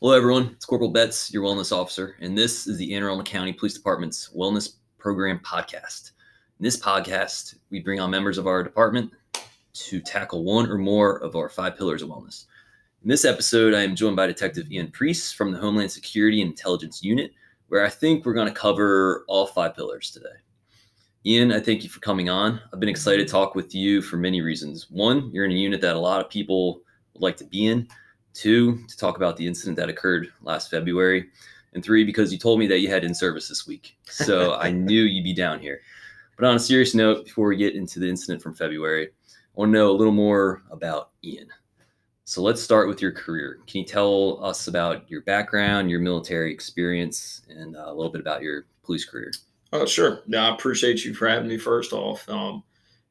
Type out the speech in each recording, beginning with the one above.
Hello, everyone. It's Corporal Betts, your wellness officer, and this is the Anne Arundel County Police Department's Wellness Program Podcast. In this podcast, we bring on members of our department to tackle one or more of our five pillars of wellness. In this episode, I am joined by Detective Ian Preece from the Homeland Security and Intelligence Unit, where I think we're going to cover all five pillars today. Ian, I thank you for coming on. I've been excited to talk with you for many reasons. One, you're in a unit that a lot of people would like to be in. Two, to talk about the incident that occurred last February. And three, because you told me that you had in service this week. So I knew you'd be down here. But on a serious note, before we get into the incident from February, I want to know a little more about Ian. So let's start with your career. Can you tell us about your background, your military experience, and uh, a little bit about your police career? Oh, sure. Yeah, I appreciate you for having me first off. Um,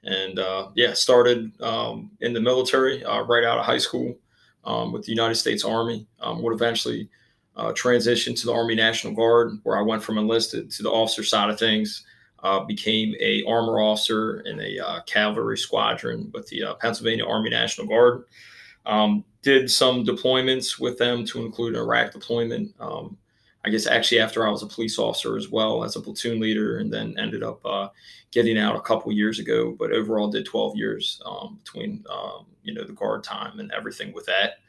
and uh, yeah, started um, in the military uh, right out of high school um, with the United States Army. Um, would eventually uh, transition to the Army National Guard, where I went from enlisted to the officer side of things. Uh, became a armor officer in a uh, cavalry squadron with the uh, Pennsylvania Army National Guard. Um, did some deployments with them to include an Iraq deployment. Um, I guess actually after I was a police officer as well as a platoon leader, and then ended up uh, getting out a couple years ago. But overall, did 12 years um, between um, you know the guard time and everything with that.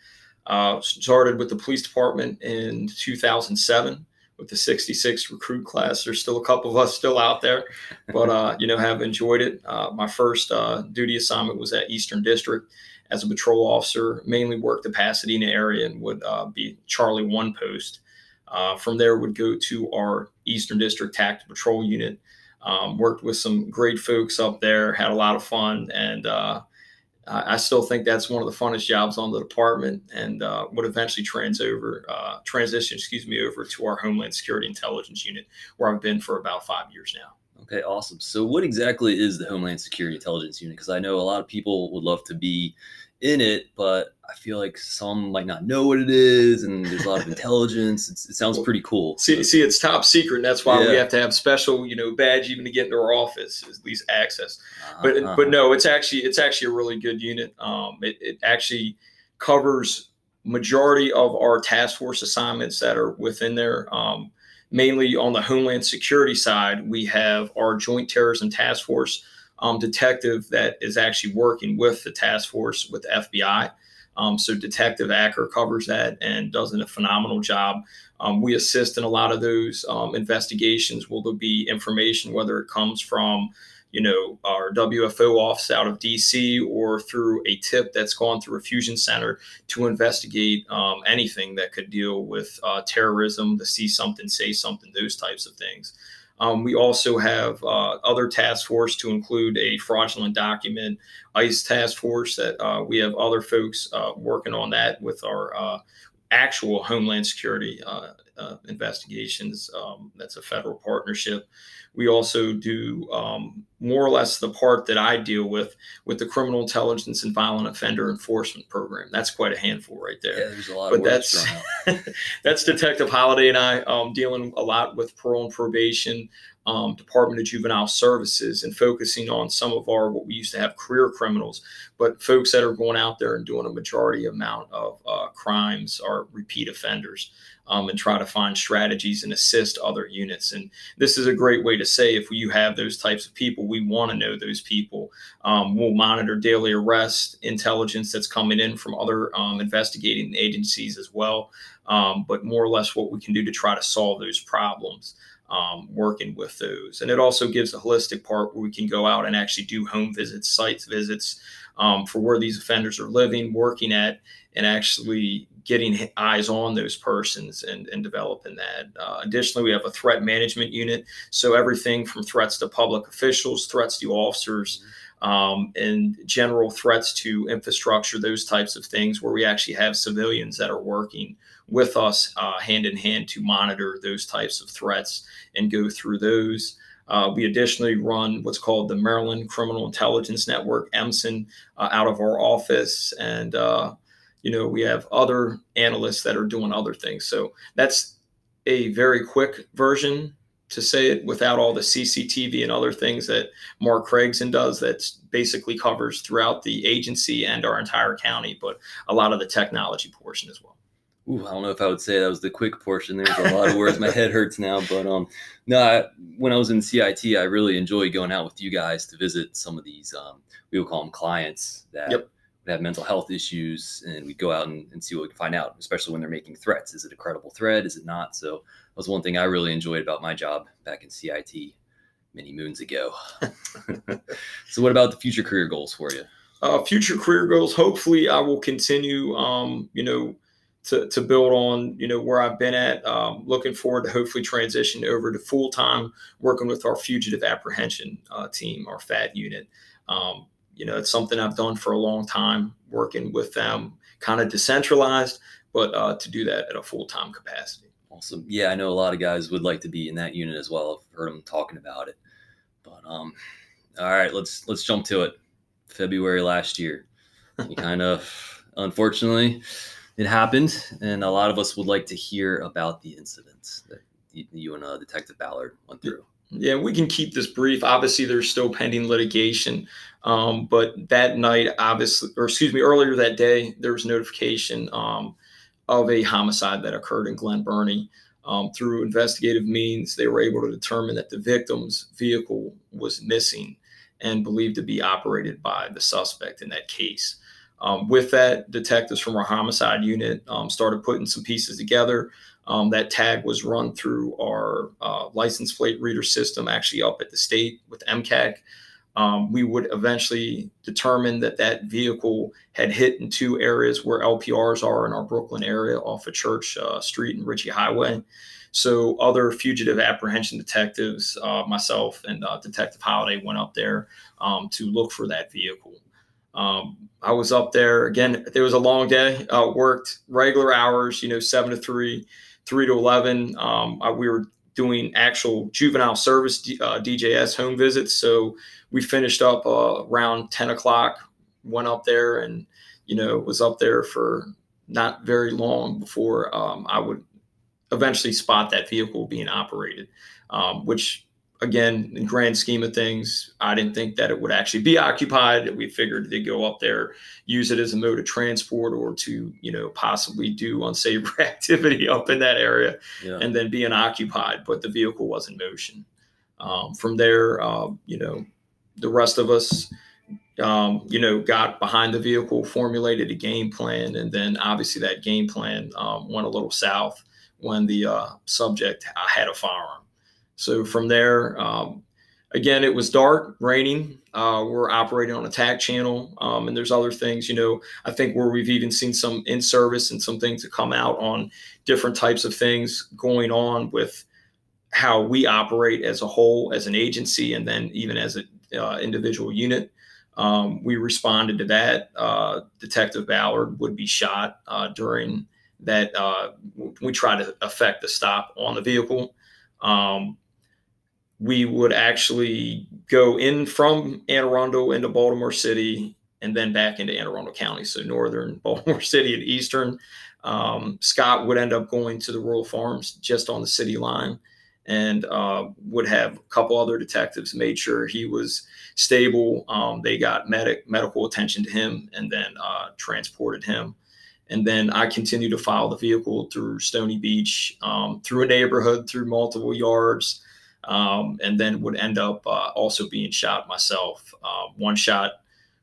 Uh, started with the police department in 2007 with the 66 recruit class. There's still a couple of us still out there, but uh, you know have enjoyed it. Uh, my first uh, duty assignment was at Eastern District as a patrol officer. Mainly worked the Pasadena area and would uh, be Charlie One Post. Uh, from there, would go to our Eastern District Tactical Patrol Unit. Um, worked with some great folks up there, had a lot of fun, and uh, I still think that's one of the funnest jobs on the department, and uh, would eventually trans over, uh, transition, excuse me, over to our Homeland Security Intelligence Unit, where I've been for about five years now. Okay, awesome. So, what exactly is the Homeland Security Intelligence Unit? Because I know a lot of people would love to be in it, but I feel like some might not know what it is, and there's a lot of intelligence. It's, it sounds pretty cool. See, see, it's top secret, and that's why yeah. we have to have special, you know, badge even to get into our office, at least access. Uh-huh. But but no, it's actually it's actually a really good unit. Um, it, it actually covers majority of our task force assignments that are within there. Um, mainly on the Homeland Security side, we have our Joint Terrorism Task Force um, detective that is actually working with the task force with the FBI. Um, so Detective Acker covers that and does a phenomenal job. Um, we assist in a lot of those um, investigations. Will there be information, whether it comes from you know, our WFO office out of DC or through a tip that's gone through a fusion center to investigate um, anything that could deal with uh, terrorism, to see something, say something, those types of things. Um, we also have uh, other task force to include a fraudulent document ICE task force that uh, we have other folks uh, working on that with our uh, actual Homeland Security uh, uh, investigations. Um, that's a federal partnership. We also do um, more or less the part that I deal with with the criminal intelligence and violent offender enforcement program. That's quite a handful right there. Yeah, there's a lot. But that's that's Detective Holiday and I um, dealing a lot with parole and probation, um, Department of Juvenile Services and focusing on some of our what we used to have career criminals, but folks that are going out there and doing a majority amount of uh, crimes are repeat offenders. Um, and try to find strategies and assist other units. And this is a great way to say if you have those types of people, we want to know those people. Um, we'll monitor daily arrest intelligence that's coming in from other um, investigating agencies as well. Um, but more or less what we can do to try to solve those problems um, working with those. And it also gives a holistic part where we can go out and actually do home visits, sites visits um, for where these offenders are living, working at, and actually getting eyes on those persons and, and developing that. Uh, additionally, we have a threat management unit. So everything from threats to public officials, threats to officers. Um, and general threats to infrastructure, those types of things, where we actually have civilians that are working with us uh, hand in hand to monitor those types of threats and go through those. Uh, we additionally run what's called the Maryland Criminal Intelligence Network, MCIN, uh, out of our office. And, uh, you know, we have other analysts that are doing other things. So that's a very quick version to say it without all the CCTV and other things that Mark Craigson does that basically covers throughout the agency and our entire county, but a lot of the technology portion as well. Ooh, I don't know if I would say that was the quick portion. There's a lot of words. My head hurts now, but um, no. I, when I was in CIT, I really enjoyed going out with you guys to visit some of these. Um, we would call them clients that Yep. would have mental health issues, and we'd go out and, and see what we could find out. Especially when they're making threats. Is it a credible threat? Is it not? So was one thing I really enjoyed about my job back in CIT many moons ago. so, what about the future career goals for you? uh, future career goals. Hopefully, I will continue. Um, you know, to, to build on you know where I've been at. Um, looking forward to hopefully transition over to full time working with our fugitive apprehension uh, team, our FAT unit. Um, you know, it's something I've done for a long time, working with them, kind of decentralized, but uh, to do that at a full time capacity. Awesome. Yeah, I know a lot of guys would like to be in that unit as well. I've heard them talking about it. But um, all right, let's let's jump to it. February last year, kind of unfortunately it happened, and a lot of us would like to hear about the incidents that you, and uh, Detective Ballard went through. Yeah, we can keep this brief. Obviously, there's still pending litigation. Um, but that night, obviously, or excuse me, earlier that day, there was notification um, of a homicide that occurred in Glen Burnie. Um, through investigative means, they were able to determine that the victim's vehicle was missing and believed to be operated by the suspect in that case. Um, with that, detectives from our homicide unit um, started putting some pieces together. Um, that tag was run through our uh, license plate reader system, actually up at the state with MCAC. Um, we would eventually determine that that vehicle had hit in two areas where LPRs are in our Brooklyn area off of Church uh, Street and Ritchie Highway. So other fugitive apprehension detectives, uh, myself and uh, Detective Holiday went up there um, to look for that vehicle. Um, I was up there again. It was a long day. Uh, worked regular hours, you know, seven to three, three to eleven. Um, I, we were doing actual juvenile service uh, DJS home visits, so we finished up uh, around ten o'clock. Went up there and you know was up there for not very long before um, I would eventually spot that vehicle being operated, um, which again, in grand scheme of things, I didn't think that it would actually be occupied. We figured they'd go up there, use it as a mode of transport, or to you know possibly do unsavory activity up in that area, Yeah. and then being occupied. But the vehicle was in motion. Um, from there, uh, you know, the rest of us. Um, you know, got behind the vehicle, formulated a game plan, and then obviously that game plan um, went a little south when the uh, subject had a firearm. So from there, um, again, it was dark, raining. Uh, we're operating on a tag channel, um, and there's other things. You know, I think where we've even seen some in service and some things to come out on different types of things going on with how we operate as a whole, as an agency, and then even as an uh, individual unit. Um, we responded to that. Uh, Detective Ballard would be shot uh, during that. Uh, we tried to affect the stop on the vehicle. Um, we would actually go in from Anne Arundel into Baltimore City and then back into Anne Arundel County, so northern Baltimore City and eastern. Um, Scott would end up going to the Royal Farms just on the city line and uh, would have a couple other detectives made sure he was stable. Um, they got medic medical attention to him and then uh, transported him. And then I continued to follow the vehicle through Stoney Beach, um, through a neighborhood, through multiple yards, um, and then would end up uh, also being shot myself. Uh, one shot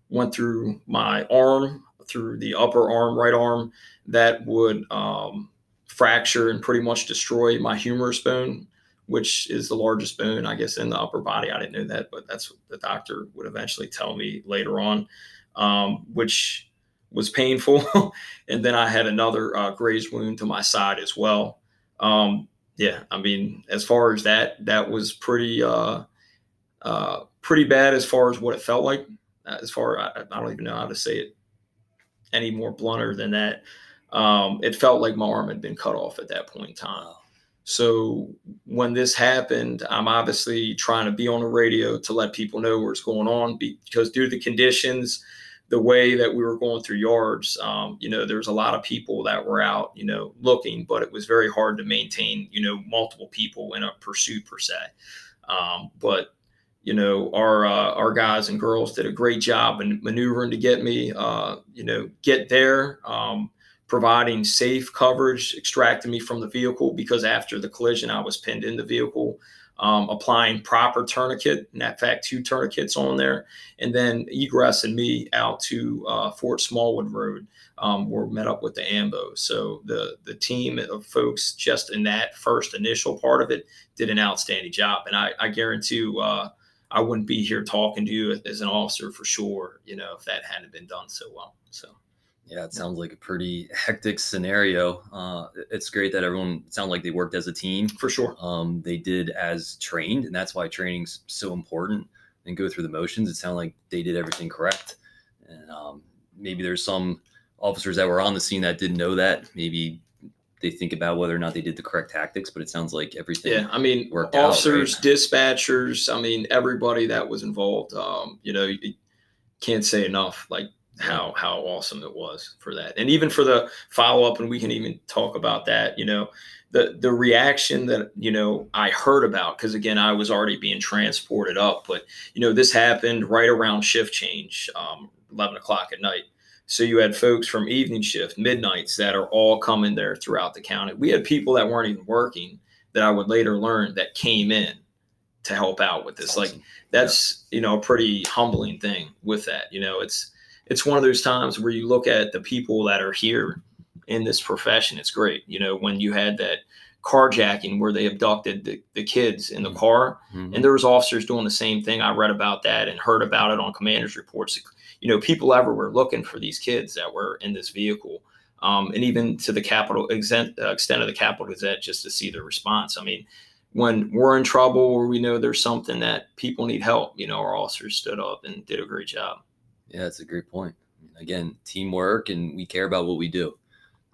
went through my arm, through the upper arm, right arm, that would um, fracture and pretty much destroy my humerus bone, which is the largest bone, I guess, in the upper body. I didn't know that, but that's what the doctor would eventually tell me later on, um, which was painful. and then I had another uh, grazed wound to my side as well. Um, yeah, I mean, as far as that, that was pretty, uh, uh, pretty bad as far as what it felt like. As far, I, I don't even know how to say it any more blunter than that. Um, it felt like my arm had been cut off at that point in time. So when this happened, I'm obviously trying to be on the radio to let people know what's going on because due to the conditions, the way that we were going through yards, um, you know, there was a lot of people that were out, you know, looking, but it was very hard to maintain, you know, multiple people in a pursuit per se. Um, but you know, our uh, our guys and girls did a great job in maneuvering to get me, uh, you know, get there. Um, providing safe coverage, extracting me from the vehicle because after the collision, I was pinned in the vehicle. Um, applying proper tourniquet, NAPFAC 2 tourniquets on there, and then egress and me out to uh, Fort Smallwood Road. Um, were met up with the AMBO. So the the team of folks just in that first initial part of it did an outstanding job, and I, I guarantee uh, I wouldn't be here talking to you as an officer for sure. You know, if that hadn't been done so well. So. Yeah, it sounds like a pretty hectic scenario. Uh, it's great that everyone sounded like they worked as a team. For sure. Um, they did as trained, and that's why training's so important. And go through the motions. It sounded like they did everything correct. And um, maybe there's some officers that were on the scene that didn't know that. Maybe they think about whether or not they did the correct tactics, but it sounds like everything. Yeah, I mean, officers, out, right? dispatchers. I mean, everybody that was involved. Um, you know, you can't say enough. Like how how awesome it was for that. And even for the follow up and we can even talk about that you know the the reaction that you know I heard about because again I was already being transported up but you know this happened right around shift change um, 11 o'clock at night. So you had folks from evening shift midnights that are all coming there throughout the county. We had people that weren't even working that I would later learn that came in to help out with this. That's like awesome. that's you know a pretty humbling thing with that you know it's it's one of those times where you look at the people that are here in this profession. It's great. You know, when you had that carjacking where they abducted the, the kids in the Mhm. car, Mhm. and there was officers doing the same thing. I read about that and heard about it on commanders reports. You know, people everywhere looking for these kids that were in this vehicle. Um, and even to the capital extent, uh, extent of the Capitol Gazette, just to see the response. I mean, when we're in trouble or we know there's something that people need help, you know, our officers stood up and did a great job. Yeah, that's a great point. Again, teamwork, and we care about what we do.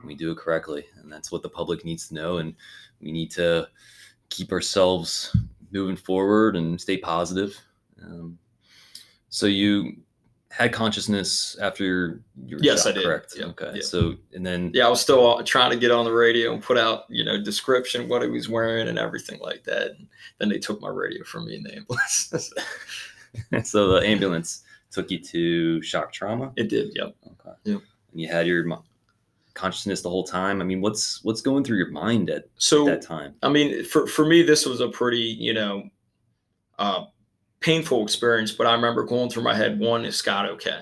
We do it correctly, and that's what the public needs to know. And we need to keep ourselves moving forward and stay positive. Um, so you had consciousness after your, your Yes, I did. correct? Yeah, Okay. yeah. So and then yeah, I was still uh, trying to get on the radio and put out, you know, description what he was wearing and everything like that. And then they took my radio from me in the ambulance. so the ambulance took you to shock trauma. it did, yep. Okay. Yep. And you had your consciousness the whole time. I mean, what's what's going through your mind at So that time? I mean, for for me, this was a pretty, you know, uh, painful experience. But I remember going through my head, one is Scott okay?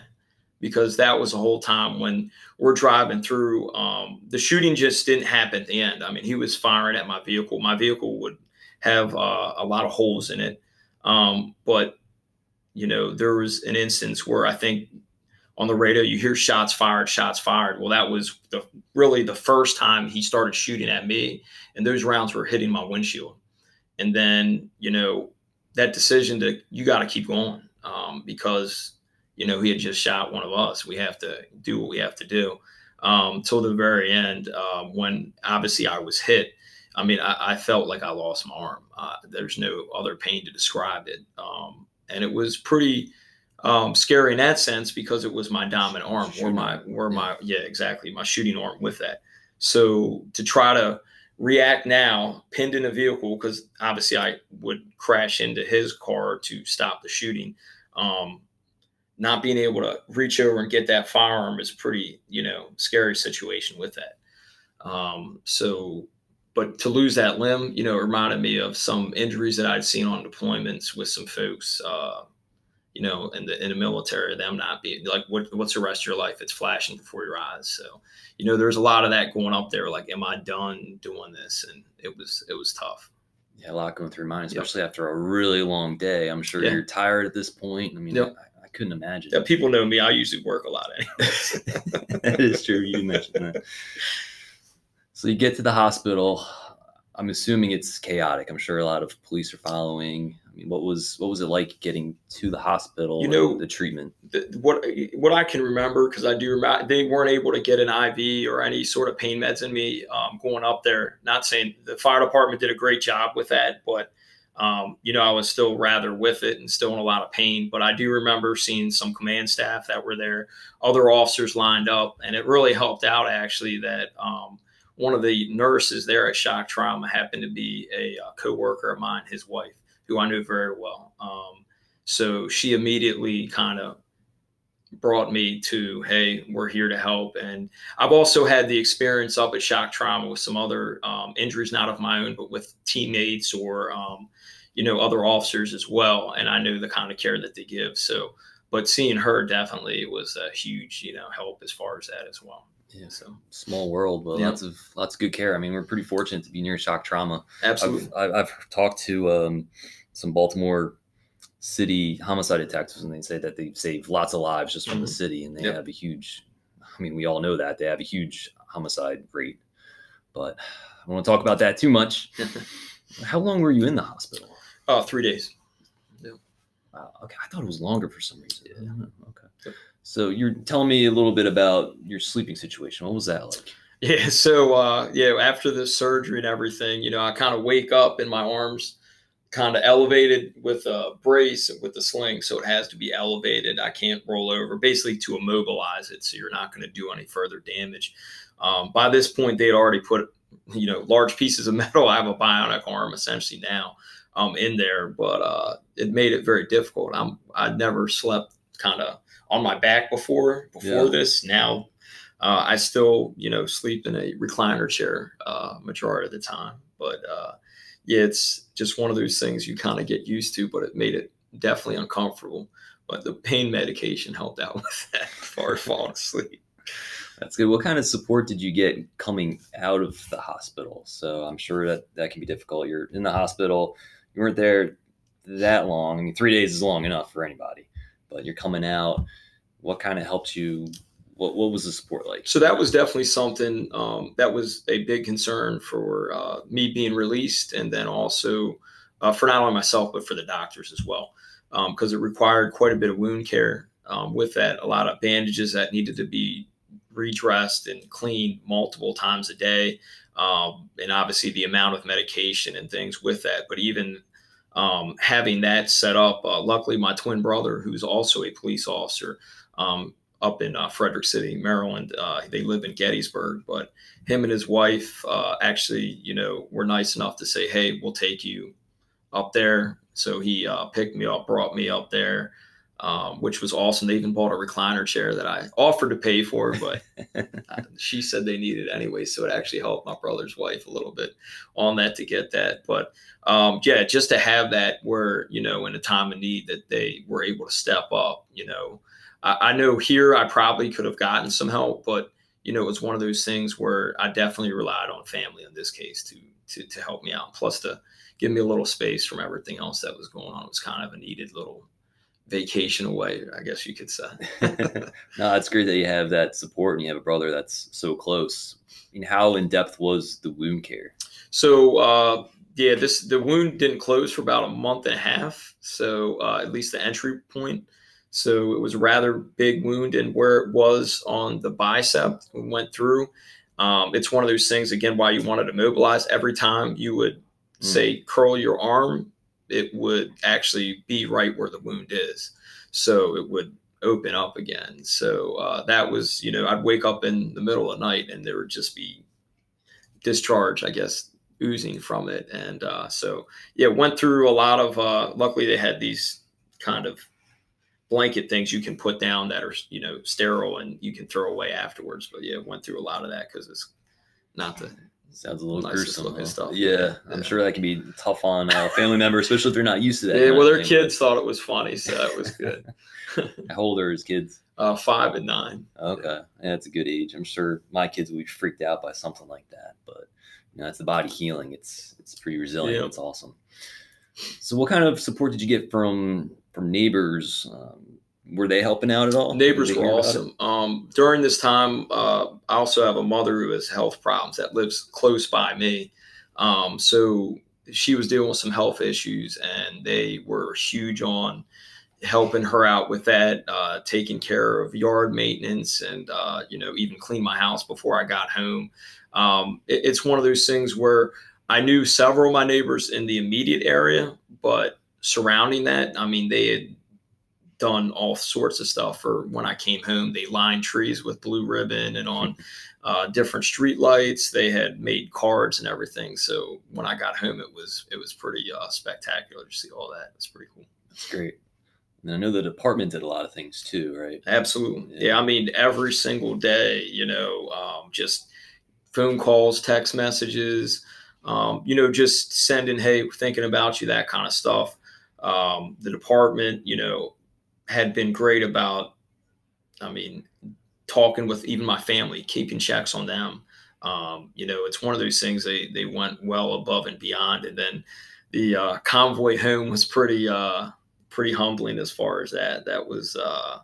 Because that was the whole time when we're driving through. Um, the shooting just didn't happen at the end. I mean, he was firing at my vehicle. My vehicle would have uh, a lot of holes in it, um, but you know, there was an instance where I think on the radio you hear shots fired, shots fired. Well, that was the really the first time he started shooting at me, and those rounds were hitting my windshield. And then you know that decision to you got to keep going um, because you know he had just shot one of us. We have to do what we have to do um, till the very end. Um, when obviously I was hit, I mean I, I felt like I lost my arm. Uh, there's no other pain to describe it, um, and it was pretty um, scary in that sense because it was my dominant arm, or my, yeah. my, yeah, exactly, my shooting arm with that. So to try to react now, pinned in a vehicle, because obviously I would crash into his car to stop the shooting. Um, not being able to reach over and get that firearm is pretty, you know, scary situation with that. Um, so, but to lose that limb, you know, it reminded me of some injuries that I'd seen on deployments with some folks. Uh, you know, in the in the military, them not being like, what what's the rest of your life? It's flashing before your eyes. So, you know, there's a lot of that going up there. Like, am I done doing this? And it was it was tough. Yeah, a lot going through your mind, Yep. especially after a really long day. I'm sure Yeah. you're tired at this point. I mean, Yep. I, I couldn't imagine. Yeah, people know me. I usually work a lot anyway. that is true. You mentioned that. So you get to the hospital. I'm assuming it's chaotic. I'm sure a lot of police are following. I mean, what was what was it like getting to the hospital? You know- the treatment. the, what what I can remember because I do remember they weren't able to get an IV or any sort of pain meds in me um, going up there. Not saying the fire department did a great job with that, but um, you know I was still rather with it and still in a lot of pain. But I do remember seeing some command staff that were there, other officers lined up, and it really helped out actually that. Um, one of the nurses there at shock trauma happened to be a, uh coworker of mine, his wife, who I knew very well. Um, so she immediately kind of brought me to hey we're here to help. And i've also had the experience up at shock trauma with some other um, injuries not of my own but with teammates or um, you know other officers as well. And i knew the kind of care that they give. So but seeing her definitely was a huge you know help as far as that as well yeah. So small world but lots of lots of good care. I mean we're pretty fortunate to be near shock trauma. Absolutely. I've, I've talked to um, some baltimore city homicide detectives and they say that they've saved lots of lives just from mm-hmm. the city and they yep. have a huge i mean we all know that they have a huge homicide rate. But i don't want to talk about that too much. How long were you in the hospital? Uh three days. Yeah wow okay i thought it was longer for some reason. Yeah. okay. So you're telling me a little bit about your sleeping situation. What was that like? Yeah so uh yeah after the surgery and everything you know i kind of wake up in my arms kind of elevated with a brace with the sling so it has to be elevated. I can't roll over basically to immobilize it so you're not going to do any further damage. Um, by this point they had already put you know large pieces of metal i have a bionic arm essentially now um, in there but uh, it made it very difficult. I'm i'd never slept kind of on my back before before yeah. this now uh, i still you know sleep in a recliner chair uh, majority of the time but uh, yeah, it's just one of those things you kind of get used to, but it made it definitely uncomfortable. But the pain medication helped out with that as falling asleep. That's good. What kind of support did you get coming out of the hospital? So I'm sure that that can be difficult. You're in the hospital, you weren't there that long. I mean, three days is long enough for anybody, but you're coming out. What kind of helped you what, what was the support like? So that was definitely something um, that was a big concern for uh, me being released, and then also uh, for not only myself but for the doctors as well, because um, it required quite a bit of wound care. Um, with that, a lot of bandages that needed to be redressed and cleaned multiple times a day, um, and obviously the amount of medication and things with that. But even um, having that set up, uh, luckily my twin brother, who's also a police officer, um, up in uh, Frederick City, Maryland. Uh, they live in Gettysburg, but him and his wife uh, actually, you know, were nice enough to say, "Hey, we'll take you up there." So he uh, picked me up, brought me up there, um, which was awesome. They even bought a recliner chair that I offered to pay for, but she said they needed it anyway. So it actually helped my brother's wife a little bit on that to get that. But um, yeah, just to have that where you know, in a time of need, that they were able to step up, you know I, I know here I probably could have gotten some help, but you know, it was one of those things where I definitely relied on family in this case to to to help me out. Plus to give me a little space from everything else that was going on. It was kind of a needed little vacation away, I guess you could say. no, it's great that you have that support and you have a brother that's so close. I mean, how in depth was the wound care? So, uh, yeah, this the wound didn't close for about a month and a half. So, uh, at least the entry point. So it was a rather big wound, and where it was on the bicep, we went through. Um, it's one of those things again why you wanted to mobilize every time you would mm. say curl your arm, it would actually be right where the wound is. So it would open up again. So uh, that was, you know, I'd wake up in the middle of the night and there would just be discharge, I guess, oozing from it. And uh, so, yeah, went through a lot of, uh, luckily they had these kind of blanket things you can put down that are you know sterile and you can throw away afterwards. But yeah, went through a lot of that because it's not the sounds a little gruesome huh? stuff. Yeah, yeah, I'm sure that can be tough on uh, family members, especially if they're not used to that. Yeah, well, their kids thought it was funny, so that was good. How old are his kids? Uh, five and nine. Okay, yeah. yeah, that's a good age. I'm sure my kids would be freaked out by something like that, but you know, it's the body healing. It's it's pretty resilient. It's awesome. So, what kind of support did you get from from neighbors? Um, were they helping out at all? Neighbors were awesome. Um, during this time, uh, I also have a mother who has health problems that lives close by me. Um, so she was dealing with some health issues, and they were huge on helping her out with that, uh, taking care of yard maintenance, and uh, you know even clean my house before I got home. Um, it, it's one of those things where I knew several of my neighbors in the immediate area, but surrounding that, I mean, they had done all sorts of stuff for when I came home. They lined trees with blue ribbon and on uh, different street lights. They had made cards and everything. So when I got home, it was it was pretty uh, spectacular to see all that. It's pretty cool. That's great. And I know the department did a lot of things too, right? Absolutely. Yeah. Yeah. I mean, every single day, you know, um, just phone calls, text messages, um, you know, just sending, hey, thinking about you, that kind of stuff. Um, the department, you know, had been great about, I mean, talking with even my family, keeping checks on them. Um, you know, it's one of those things they they went well above and beyond. And then the uh, convoy home was pretty uh, pretty humbling as far as that. That was uh,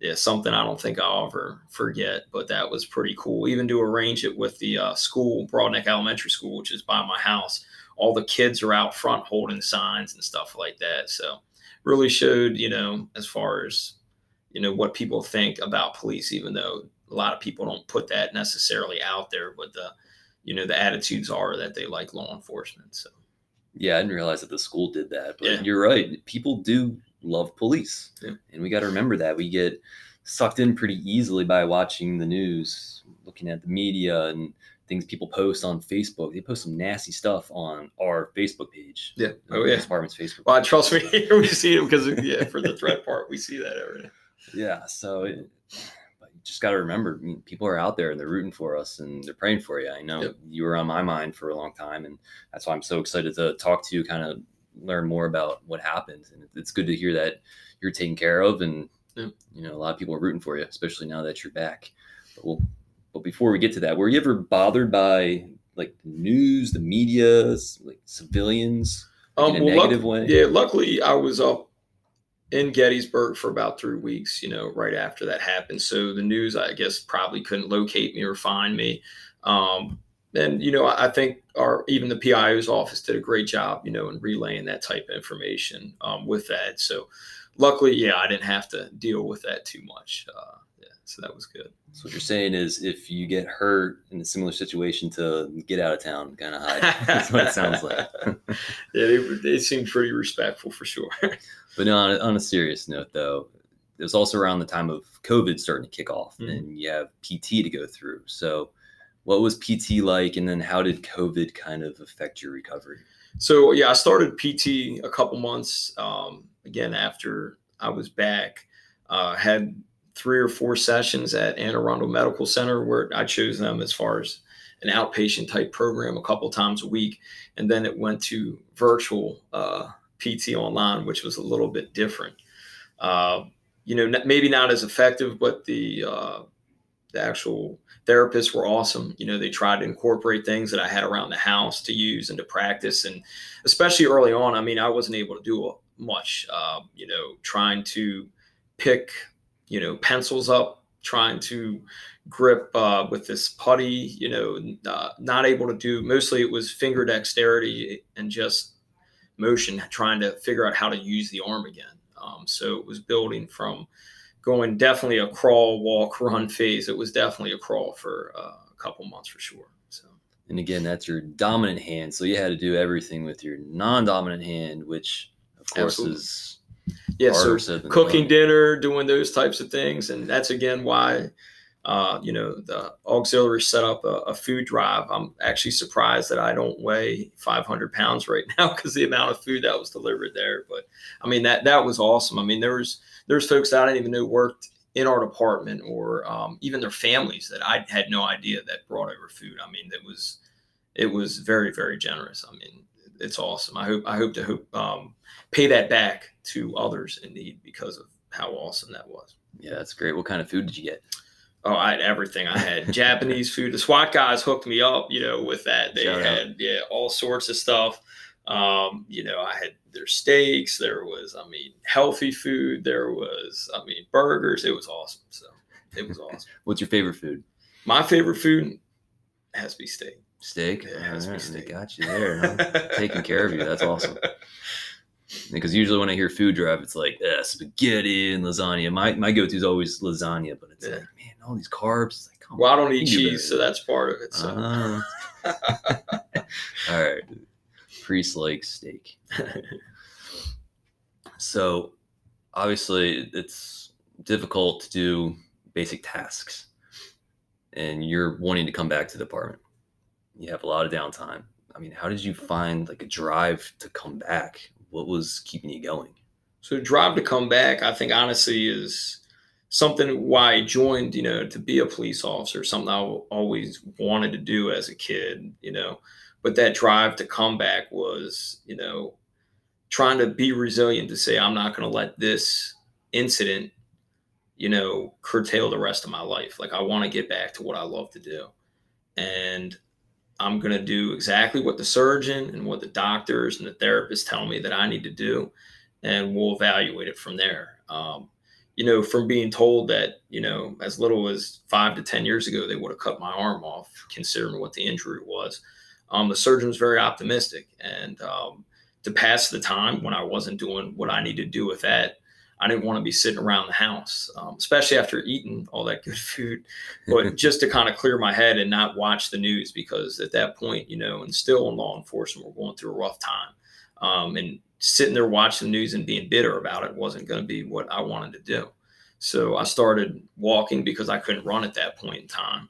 yeah something I don't think I'll ever forget. But that was pretty cool. Even to arrange it with the uh, school, Broadneck Elementary School, which is by my house. All the kids are out front holding signs and stuff like that. So really showed, you know, as far as you know what people think about police, even though a lot of people don't put that necessarily out there, but the you know the attitudes are that they like law enforcement. So Yeah, I didn't realize that the school did that, but Yeah. you're right. People do love police, Yeah. and we got to remember that we get sucked in pretty easily by watching the news, looking at the media and things people post on Facebook. They post some nasty stuff on our Facebook page. Yeah. Oh, yeah. Department's Facebook. well, trust me, we see them because yeah, for the threat part, we see that every day. Yeah, so it, you just got to remember, I mean, people are out there and they're rooting for us and they're praying for you. I know Yep. you were on my mind for a long time, and that's why I'm so excited to talk to you, kind of learn more about what happened. And it's good to hear that you're taken care of, and Yep. you know a lot of people are rooting for you, especially now that you're back. But we'll, but before we get to that, were you ever bothered by like the news, the media, like civilians, like, in a Um, well, luck- negative way? Yeah, luckily I was up in Gettysburg for about three weeks, you know, right after that happened. So the news, I guess, probably couldn't locate me or find me. Um, and, you know, I think our even the PIO's office did a great job, you know, in relaying that type of information um, with that. So luckily, yeah, I didn't have to deal with that too much. Uh, yeah, so that was good. So what you're saying is, if you get hurt in a similar situation, to get out of town, kind of hide. That's what it sounds like. yeah, they, they seemed pretty respectful for sure. But no, on a, on a serious note, though, it was also around the time of COVID starting to kick off, Mhm. and you have PT to go through. So, what was PT like, and then how did COVID kind of affect your recovery? So yeah, I started PT a couple months um, again after I was back. Uh, had three or four sessions at Anne Arundel Medical Center where I chose them as far as an outpatient type program a couple times a week, and then it went to virtual uh, PT online, which was a little bit different. Uh, you know, maybe not as effective, but the uh, the actual therapists were awesome. You know, they tried to incorporate things that I had around the house to use and to practice. And especially early on, I mean, I wasn't able to do much, uh, you know, trying to pick, you know, pencils up, trying to grip uh, with this putty, you know, uh, not able to do, mostly it was finger dexterity and just motion, trying to figure out how to use the arm again. Um, so it was building from going definitely a crawl, walk, run phase. It was definitely a crawl for uh, a couple months for sure. So And again, that's your dominant hand, so you had to do everything with your non-dominant hand, which of course Absolutely. is yeah, so harder said than cooking dinner, doing those types of things, and that's again why. Uh, you know, the auxiliary set up a, a food drive. I'm actually surprised that I don't weigh 500 pounds right now because the amount of food that was delivered there. But I mean, that that was awesome. I mean, there was there's folks that I didn't even know worked in our department or um, even their families that I had no idea that brought over food. I mean, it was it was very very generous. I mean, it's awesome. I hope I hope to hope um, pay that back to others in need because of how awesome that was. Yeah, that's great. What kind of food did you get? Oh, I had everything. I had Japanese food. The SWAT guys hooked me up, you know, with that. They Shout out. had yeah, all sorts of stuff. Um, you know, I had their steaks. There was, I mean, healthy food. There was, I mean, burgers. It was awesome. So it was awesome. What's your favorite food? My favorite food has to be steak. Steak. Yeah, has to be Alright, they steak. got you there. huh? Taking care of you. That's awesome. Because usually when I hear food drive, it's like uh, spaghetti and lasagna. My my go to is always lasagna, but it's Yeah. like, man, all these carbs. Like, Well, I don't eat cheese, so that's part of it. So. Ah. all right, Preece like steak. So obviously, it's difficult to do basic tasks, and you're wanting to come back to the apartment. You have a lot of downtime. I mean, how did you find like a drive to come back? What was keeping you going? So drive to come back, I think honestly is something why I joined, you know, to be a police officer, something I always wanted to do as a kid, you know. But that drive to come back was, you know, trying to be resilient to say, I'm not going to let this incident, you know, curtail the rest of my life. Like, I want to get back to what I love to do. And I'm going to do exactly what the surgeon and what the doctors and the therapists tell me that I need to do. And we'll evaluate it from there. Um, you know, from being told that, you know, as little as five to 10 years ago, they would have cut my arm off, considering what the injury was. Um, the surgeon was very optimistic. And um, to pass the time when I wasn't doing what I needed to do with that, I didn't want to be sitting around the house, um, especially after eating all that good food. But just to kind of clear my head and not watch the news because at that point, you know, and still in law enforcement, we're going through a rough time. Um, and sitting there watching the news and being bitter about it wasn't going to be what I wanted to do. So I started walking because I couldn't run at that point in time.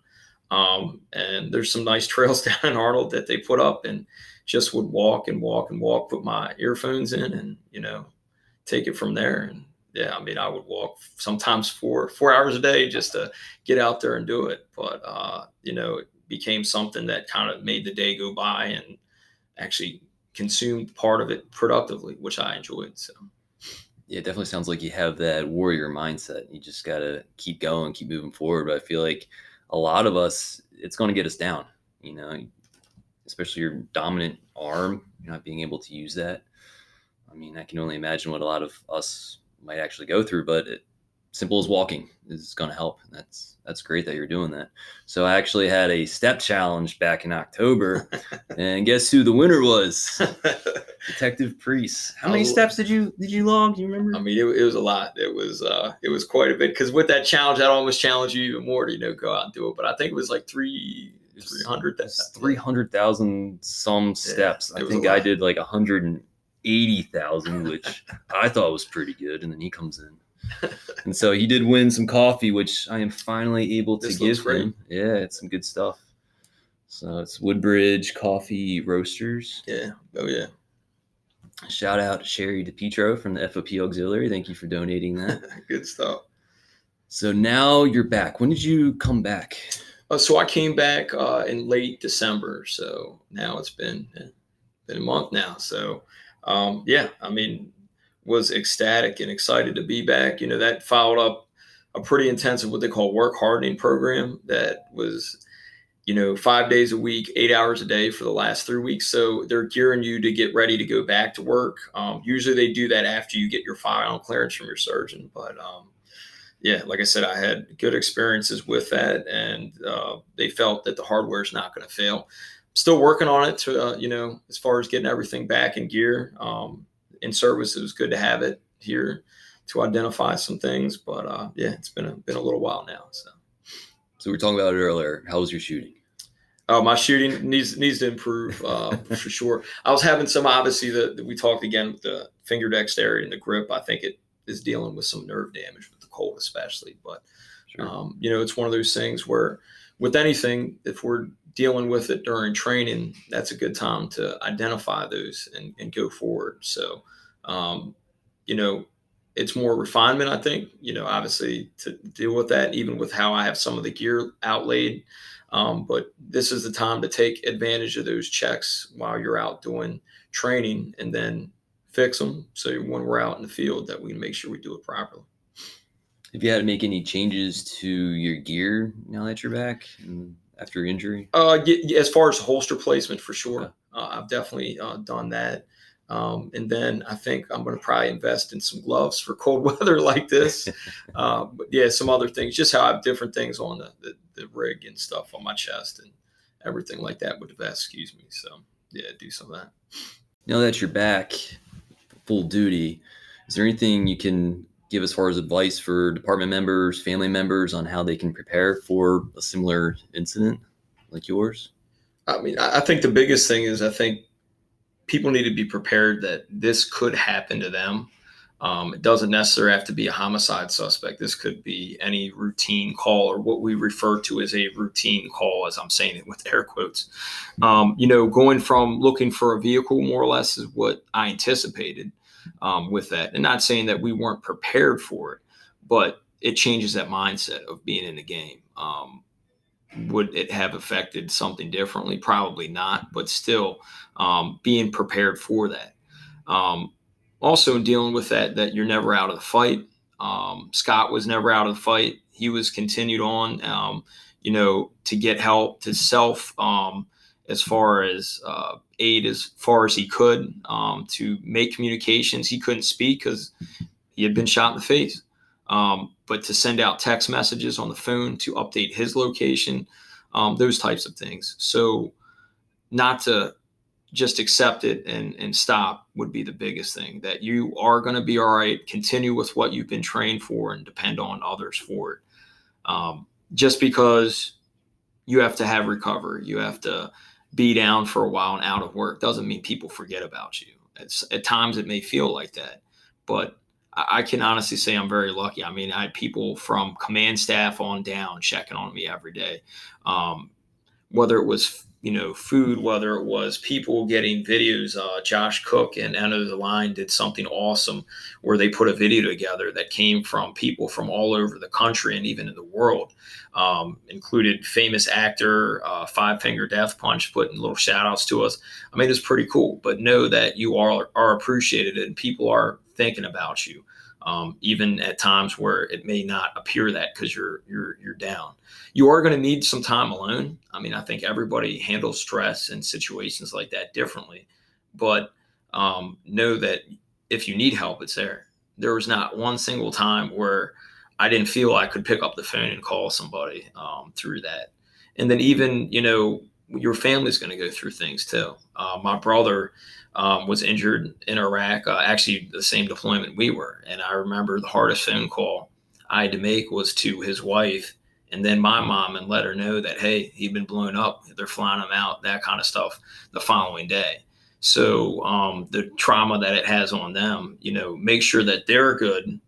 Um, and there's some nice trails down in Arnold that they put up and just would walk and walk and walk, put my earphones in and, you know, take it from there. And yeah, I mean, I would walk sometimes for four hours a day just to get out there and do it. But, uh, you know, it became something that kind of made the day go by and actually consumed part of it productively, which I enjoyed. So. Yeah, it definitely sounds like you have that warrior mindset. You just got to keep going, keep moving forward. But I feel like a lot of us, it's going to get us down, you know, especially your dominant arm, not being able to use that. I mean, I can only imagine what a lot of us might actually go through, but it, simple as walking is going to help. That's that's great that you're doing that. So I actually had a step challenge back in October, and guess who the winner was? Detective Preece. How many steps did you did you log? Do you remember? I mean, it, it was a lot. It was uh, it was quite a bit because with that challenge, I'd almost challenge you even more to you know go out and do it. But I think it was like three. 300 300,000 some steps. Yeah, I think I did like 180,000 which I thought was pretty good and then he comes in and so he did win some coffee, which I am finally able to this give him. Yeah, it's some good stuff. So it's Woodbridge Coffee Roasters. Yeah. Oh yeah. Shout out Sherry DePietro from the FOP Auxiliary. Thank you for donating that. good stuff. So now you're back. When did you come back? Uh, so I came back uh, in late December. So now it's been been a month now. So um, yeah, I mean, was ecstatic and excited to be back. You know, that followed up a pretty intensive what they call work hardening program that was, you know, five days a week, eight hours a day for the last three weeks. So they're gearing you to get ready to go back to work. Um, usually they do that after you get your final clearance from your surgeon, but um, yeah, like I said, I had good experiences with that, and uh, they felt that the hardware is not going to fail. Still working on it to, uh, you know, as far as getting everything back in gear. Um, in service, it was good to have it here to identify some things. But uh, yeah, it's been a, been a little while now. So, so we were talking about it earlier. How was your shooting? Uh, my shooting needs needs to improve uh, for sure. I was having some obviously that we talked again with the finger dexterity and the grip. I think it is dealing with some nerve damage with the cold, especially. But sure. um, you know, it's one of those things where with anything, if we're dealing with it during training, that's a good time to identify those and, and go forward. So, um, you know, it's more refinement, I think, you know, obviously to deal with that, even with how I have some of the gear outlaid. Um, but this is the time to take advantage of those checks while you're out doing training and then fix them. So when we're out in the field, that we make sure we do it properly. Have you had to make any changes to your gear now that you're back? And after injury? Uh, as far as holster placement, for sure. Yeah. Uh, I've definitely uh, done that. Um, and then I think I'm going to probably invest in some gloves for cold weather like this. uh, but yeah, some other things, just how I have different things on the, the, the, rig and stuff on my chest and everything like that with the vest, excuse me. So yeah, do some of that. Now that you're back full duty, is there anything you can give as far as advice for department members, family members on how they can prepare for a similar incident like yours? I mean, I think the biggest thing is I think people need to be prepared that this could happen to them. Um, it doesn't necessarily have to be a homicide suspect. This could be any routine call or what we refer to as a routine call, as I'm saying it with air quotes. Um, you know, going from looking for a vehicle more or less is what I anticipated um, with that. And not saying that we weren't prepared for it, but it changes that mindset of being in the game. Um, would it have affected something differently? Probably not, but still um, being prepared for that. Um, also dealing with that, that you're never out of the fight. Um, Scott was never out of the fight. He was continued on, um, you know, to get help, to self, um, as far as uh, aid as far as he could, um, to make communications. He couldn't speak because he had been shot in the face. Um, but to send out text messages on the phone to update his location, um, those types of things. So, not to just accept it and, and stop would be the biggest thing that you are going to be all right. Continue with what you've been trained for and depend on others for it. Um, just because you have to have recovery, you have to be down for a while and out of work doesn't mean people forget about you. It's, at times it may feel like that, but I can honestly say I'm very lucky. I mean, I had people from command staff on down checking on me every day. Um, whether it was you know food, whether it was people getting videos. Uh, Josh Cook and End of the Line did something awesome where they put a video together that came from people from all over the country and even in the world. Um, included famous actor uh, Five Finger Death Punch putting little shout outs to us. I mean, it's pretty cool. But know that you are are appreciated and people are thinking about you, um, even at times where it may not appear that because you're you're you're down. You are going to need some time alone. I mean, I think everybody handles stress and situations like that differently, but um, know that if you need help, it's there. There was not one single time where I didn't feel I could pick up the phone and call somebody um, through that. And then even you know your family's going to go through things too. Uh, my brother um, was injured in Iraq, uh, actually the same deployment we were. And I remember the hardest phone call I had to make was to his wife and then my mom and let her know that, hey, he'd been blown up. They're flying him out, that kind of stuff the following day. So um, the trauma that it has on them, you know, make sure that they're good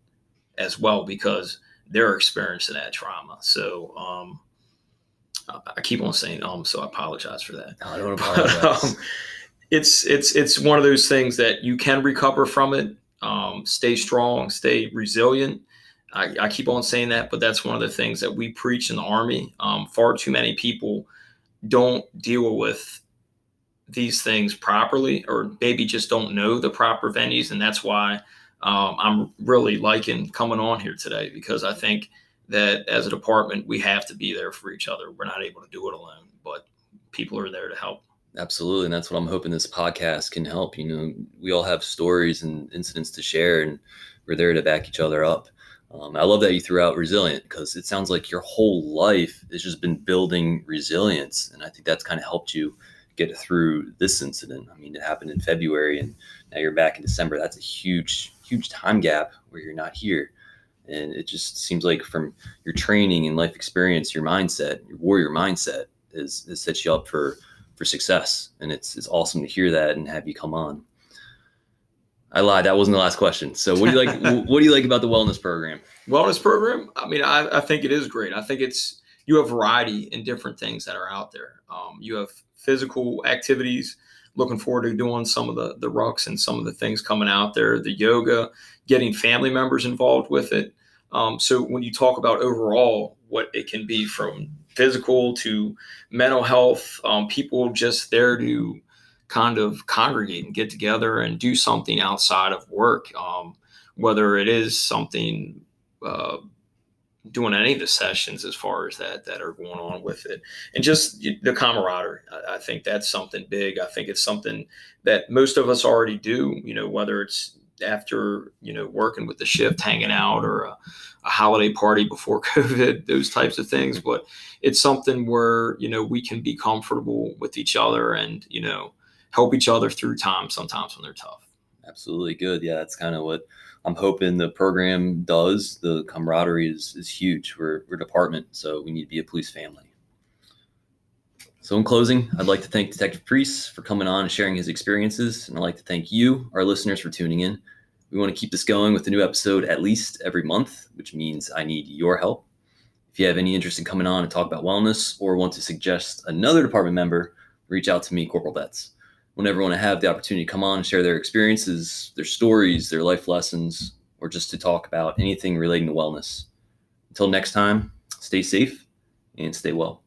as well because they're experiencing that trauma. So um, I keep on saying um, so I apologize for that. No, I don't apologize. But, um, it's it's it's one of those things that you can recover from it. Um, stay strong, stay resilient. I, I, keep on saying that, but that's one of the things that we preach in the Army. Um, far too many people don't deal with these things properly, or maybe just don't know the proper venues, and that's why um, I'm really liking coming on here today because I think that as a department we have to be there for each other. We're not able to do it alone, but people are there to help. Absolutely. And that's what I'm hoping this podcast can help. You know, we all have stories and incidents to share, and we're there to back each other up. Um, I love that you threw out resilient because it sounds like your whole life has just been building resilience. And I think that's kind of helped you get through this incident. I mean, it happened in February and now you're back in December. That's a huge, huge time gap where you're not here. And it just seems like from your training and life experience, your mindset, your warrior mindset is, is sets you up for for success. And it's it's awesome to hear that and have you come on. I lied. That wasn't the last question. So, what do you like? what do you like about the wellness program? Wellness program. I mean, I, I think it is great. I think it's you have variety in different things that are out there. Um, you have physical activities. Looking forward to doing some of the the rucks and some of the things coming out there. The yoga, getting family members involved with it. Um, so when you talk about overall what it can be from physical to mental health, um, people just there to kind of congregate and get together and do something outside of work, um, whether it is something uh, doing any of the sessions as far as that that are going on with it, and just the camaraderie. I, I think that's something big. I think it's something that most of us already do. You know, whether it's after you know working with the shift, hanging out, or a, a holiday party before COVID, those types of things. But it's something where you know we can be comfortable with each other and you know help each other through times sometimes when they're tough. Absolutely good. Yeah, that's kind of what I'm hoping the program does. The camaraderie is, is huge. We're, we're a department, so we need to be a police family. So, in closing, I'd like to thank Detective Preece for coming on and sharing his experiences. And I'd like to thank you, our listeners, for tuning in. We want to keep this going with a new episode at least every month, which means I need your help. If you have any interest in coming on and talk about wellness or want to suggest another department member, reach out to me, Corporal Betts. Whenever want to have the opportunity to come on and share their experiences, their stories, their life lessons, or just to talk about anything relating to wellness. Until next time, stay safe and stay well.